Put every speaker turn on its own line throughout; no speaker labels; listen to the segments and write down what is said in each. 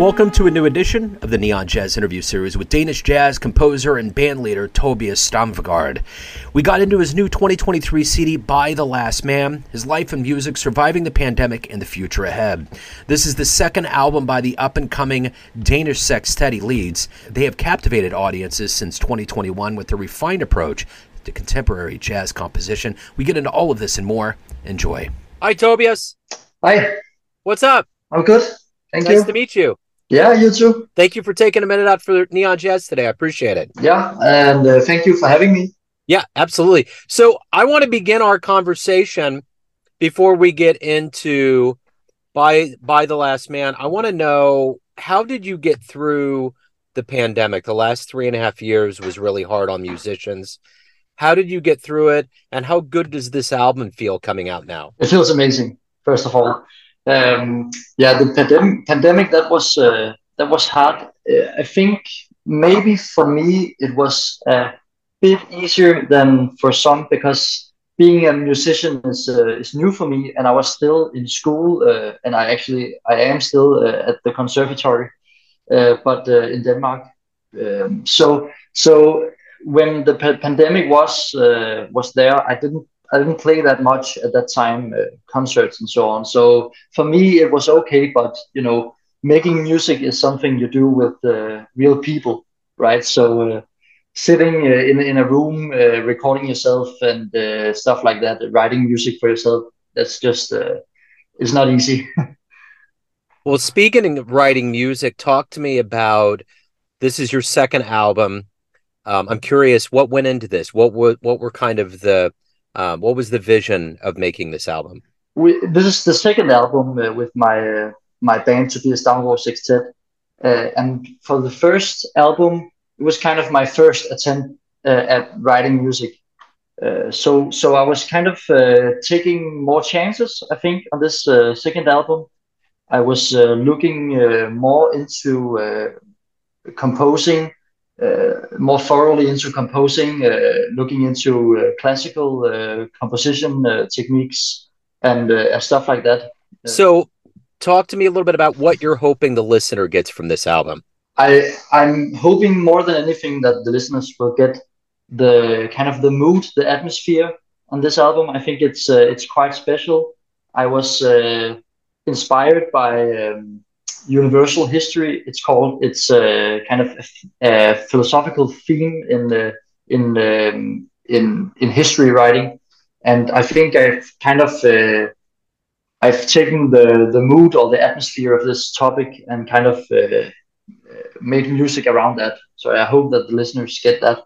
Welcome to a new edition of the Neon Jazz interview series with Danish jazz composer and bandleader Tobias Stavngaard. We got into his new 2023 CD, By the Last Man, his life and music, surviving the pandemic, and the future ahead. This is the second album by the up and coming Danish sextet he leads. They have captivated audiences since 2021 with their refined approach to contemporary jazz composition. We get into all of this and more. Enjoy. Hi, Tobias.
Hi.
What's up?
I'm good. Thank
nice
you.
Nice to meet you.
Yeah, you too.
Thank you for taking a minute out for Neon Jazz today. I appreciate it.
Yeah, and uh, thank you for having me.
Yeah, absolutely. So I want to begin our conversation before we get into by by the last man. I want to know how did you get through the pandemic? The last three and a half years was really hard on musicians. How did you get through it, and how good does this album feel coming out now?
It feels amazing. First of all, um, yeah, the pandemic, pandemic that was uh, that was hard. Uh, I think maybe for me it was a bit easier than for some because being a musician is uh, is new for me, and I was still in school, uh, and I actually I am still uh, at the conservatory, uh, but in Denmark. Um, so so when the pandemic was was there, I didn't I didn't play that much at that time, uh, concerts and so on. So for me, it was okay. But you know, making music is something you do with uh, real people, right? So uh, sitting uh, in in a room, uh, recording yourself and uh, stuff like that, writing music for yourself, that's just it's not easy.
well, speaking of writing music, talk to me about this. Is your second album? Um, I'm curious what went into this. What were what were kind of the um, what was the vision of making this album?
We, this is the second album uh, with my uh, my band Tobias Stavngaard Sextet, uh, and for the first album, it was kind of my first attempt uh, at writing music. Uh, so so I was kind of uh, taking more chances. I think on this second album, I was looking more into composing more thoroughly into composing, uh, looking into uh, classical composition techniques and stuff like that.
So, talk to me a little bit about what you're hoping the listener gets from this album.
I I'm hoping more than anything that the listeners will get the kind of the mood, the atmosphere on this album. I think it's uh, it's quite special. I was uh, inspired by um, universal history. It's called. It's a kind of a, a philosophical theme in the in um, in in history writing, and I think I've kind of uh, I've taken the the mood or the atmosphere of this topic and kind of uh, made music around that. So I hope that the listeners get that.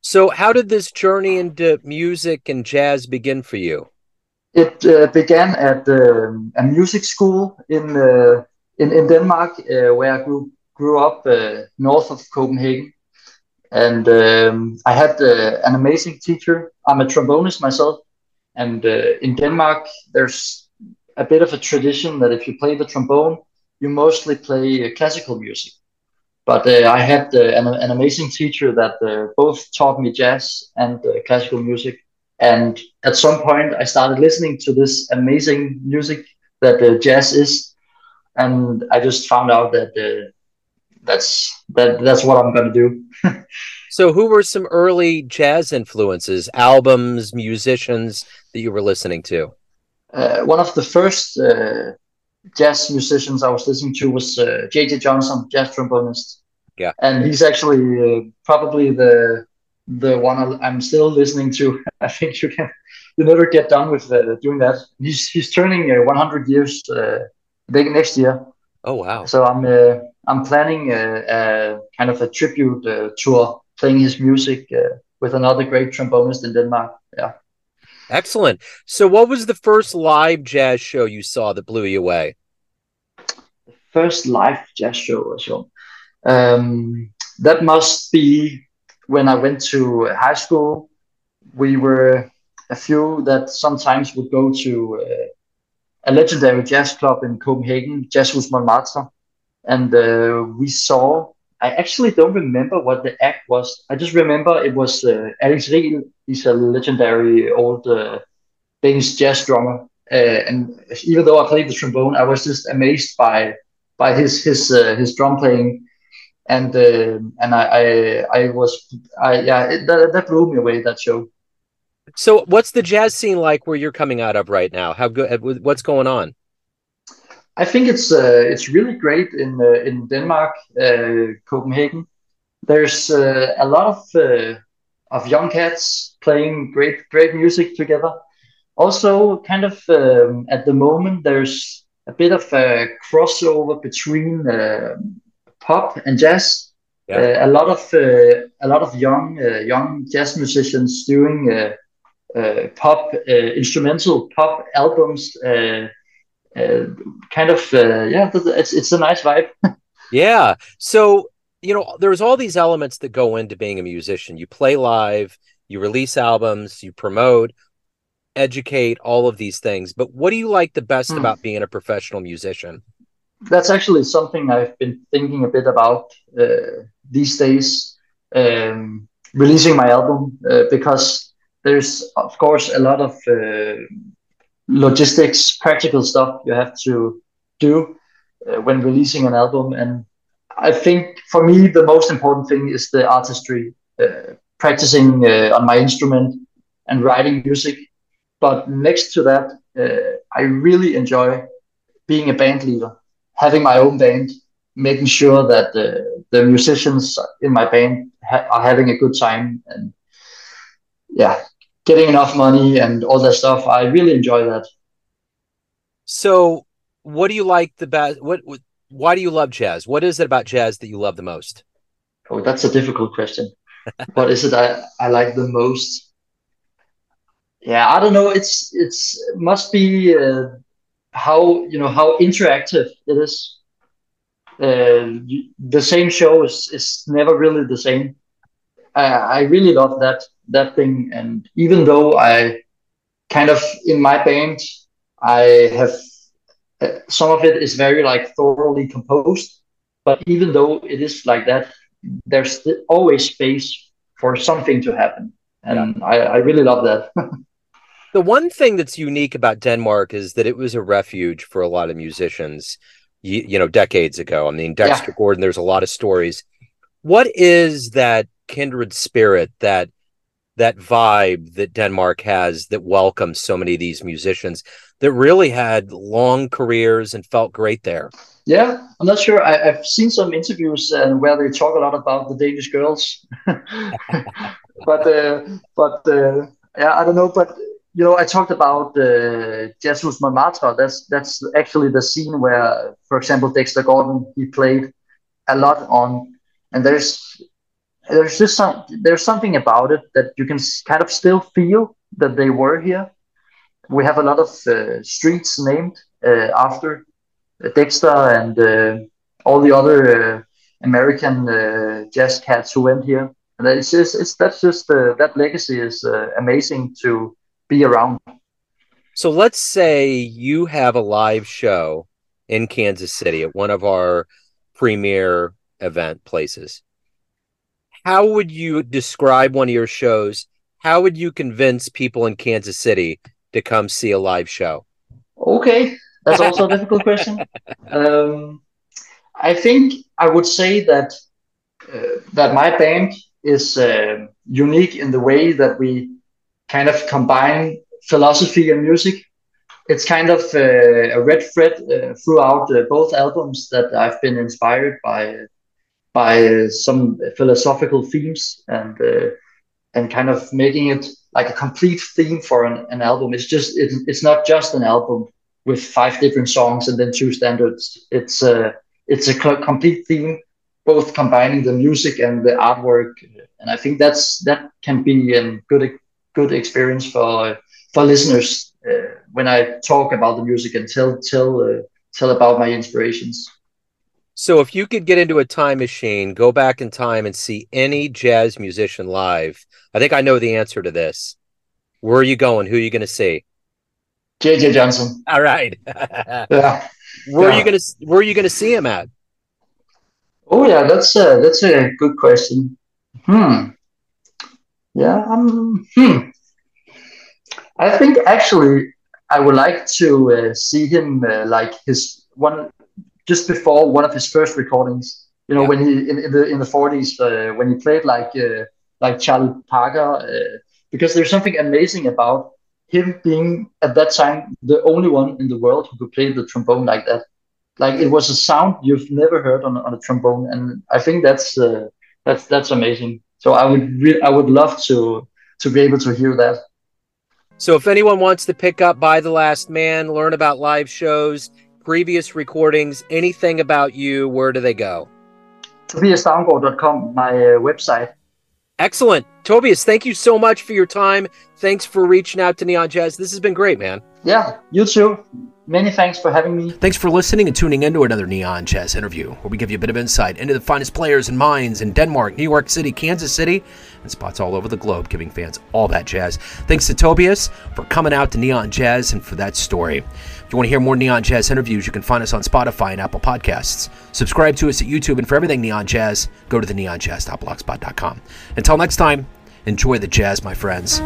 So, how did this journey into music and jazz begin for you?
It uh, began at um, a music school in uh, in, in Denmark, uh, where I grew, grew up uh, north of Copenhagen. And um, I had uh, an amazing teacher. I'm a trombonist myself. And in Denmark, there's a bit of a tradition that if you play the trombone, you mostly play classical music. But uh, I had uh, an, an, amazing teacher that uh, both taught me jazz and classical music. And at some point, I started listening to this amazing music that jazz is and I just found out that uh, that's that that's what I'm gonna do.
so, who were some early jazz influences, albums, musicians that you were listening to?
Uh, one of the first uh, jazz musicians I was listening to was J.J. Uh, Johnson, jazz trombonist.
Yeah,
and he's actually uh, probably the the one I'm still listening to. I think you can you never get done with uh, doing that. He's he's turning 100 years big next year.
Oh wow!
So I'm uh, I'm planning a, a, kind of a tribute uh, tour, playing his music uh, with another great trombonist in Denmark. Yeah.
Excellent. So, what was the first live jazz show you saw that blew you away?
The first live jazz show or so. Um, that must be when I went to high school. We were a few that sometimes would go to uh, a legendary jazz club in Copenhagen, Jazzhus Montmartre, and uh, we saw. I actually don't remember what the act was. I just remember it was uh, Alex Riel. He's a legendary old uh, Danish jazz drummer, uh, and even though I played the trombone, I was just amazed by by his his uh, his drum playing, and uh, and I, I I was I yeah it, that that blew me away that show.
So, what's the jazz scene like where you're coming out of right now? How good? What's going on?
I think it's uh, it's really great in uh, in Denmark, uh, Copenhagen. There's uh, a lot of uh, of young cats playing great great music together. Also, kind of um, at the moment, there's a bit of a crossover between uh, pop and jazz. Yeah. a lot of a lot of young young jazz musicians doing pop instrumental pop albums uh, kind of uh, yeah it's it's a nice vibe.
Yeah. So you know there's all these elements that go into being a musician. You play live you release albums you promote educate all of these things. But what do you like the best hmm. about being a professional musician?
That's actually something i've been thinking a bit about uh, these days um, releasing my album uh, because there's of course a lot of uh, logistics, practical stuff you have to do uh, when releasing an album. And I think for me, the most important thing is the artistry, uh, practicing uh, on my instrument and writing music. But next to that, uh, I really enjoy being a band leader, having my own band, making sure that the musicians in my band ha- are having a good time and yeah getting enough money and all that stuff. I really enjoy that.
So, what do you like the best? What, what, why do you love jazz? What is it about jazz that you love the most?
Oh, that's a difficult question. what is it I, I like the most? Yeah, I don't know. It's it's it must be uh, how you know how interactive it is. Uh, the same show is is never really the same. I, I really love that that thing. And even though I kind of in my band, I have uh, some of it is very like thoroughly composed, but even though it is like that, there's always space for something to happen. And yeah. I, I really love that.
the one thing that's unique about Denmark is that it was a refuge for a lot of musicians, you, you know, decades ago. I mean, Dexter yeah. Gordon, there's a lot of stories. What is that kindred spirit that that vibe that Denmark has that welcomes so many of these musicians that really had long careers and felt great there.
Yeah, I'm not sure. I, have seen some interviews uh, where they talk a lot about the Danish girls, but uh, but uh, yeah, I don't know. But you know, I talked about uh, Jazzhus Montmartre. That's that's actually the scene where, for example, Dexter Gordon he played a lot on, and there's there's just some there's something about it that you can kind of still feel that they were here. We have a lot of uh, streets named uh, after Dexter and uh, all the other uh, American uh, jazz cats who went here. And it's just it's that's just uh, that legacy is amazing to be around.
So let's say you have a live show in Kansas City at one of our premier event places how would you describe one of your shows? How would you convince people in Kansas City to come see a live show?
Okay, that's also a difficult question. Um, I think I would say that uh, that my band is uh, unique in the way that we kind of combine philosophy and music. It's kind of uh, a red thread uh, throughout uh, both albums that I've been inspired by by some philosophical themes and uh, and kind of making it like a complete theme for an, an album. It's just it, it's not just an album with five different songs and then two standards. It's a it's a complete theme, both combining the music and the artwork. And I think that's that can be a good good experience for for listeners uh, when I talk about the music and tell tell uh, tell about my inspirations.
So if you could get into a time machine, go back in time and see any jazz musician live, I think I know the answer to this. Where are you going? Who are you going to see?
JJ Johnson.
All right.
yeah.
Where yeah. are you going to Where are you going to see him at?
Oh yeah, that's a that's a good question. Hmm. Yeah. Um. Hmm. I think actually I would like to uh, see him uh, like his one just before one of his first recordings. You know,
Yeah.
when he in, in the in the forties uh, when he played like uh, like Charlie Parker, uh, because there's something amazing about him being at that time the only one in the world who could play the trombone like that. Like it was a sound you've never heard on, on a trombone, and I think that's uh, that's that's amazing. So I would re- I would love to to be able to hear that.
So if anyone wants to pick up By the Last Man, learn about live shows, previous recordings, anything about you, where do they go?
TobiasStavngaard.com, my uh, website.
Excellent. Tobias, thank you so much for your time. Thanks for reaching out to Neon Jazz. This has been great, man.
Yeah, you too. Many thanks for having me.
Thanks for listening and tuning in to another Neon Jazz interview, where we give you a bit of insight into the finest players and minds in Denmark, New York City, Kansas City, and spots all over the globe, giving fans all that jazz. Thanks to Tobias for coming out to Neon Jazz and for that story. You want to hear more Neon Jazz interviews, you can find us on Spotify and Apple Podcasts. Subscribe to us at YouTube, and for everything Neon Jazz, go to the neonjazz.blogspot.com. Until next time, enjoy the jazz, my friends.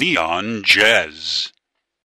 Neon Jazz.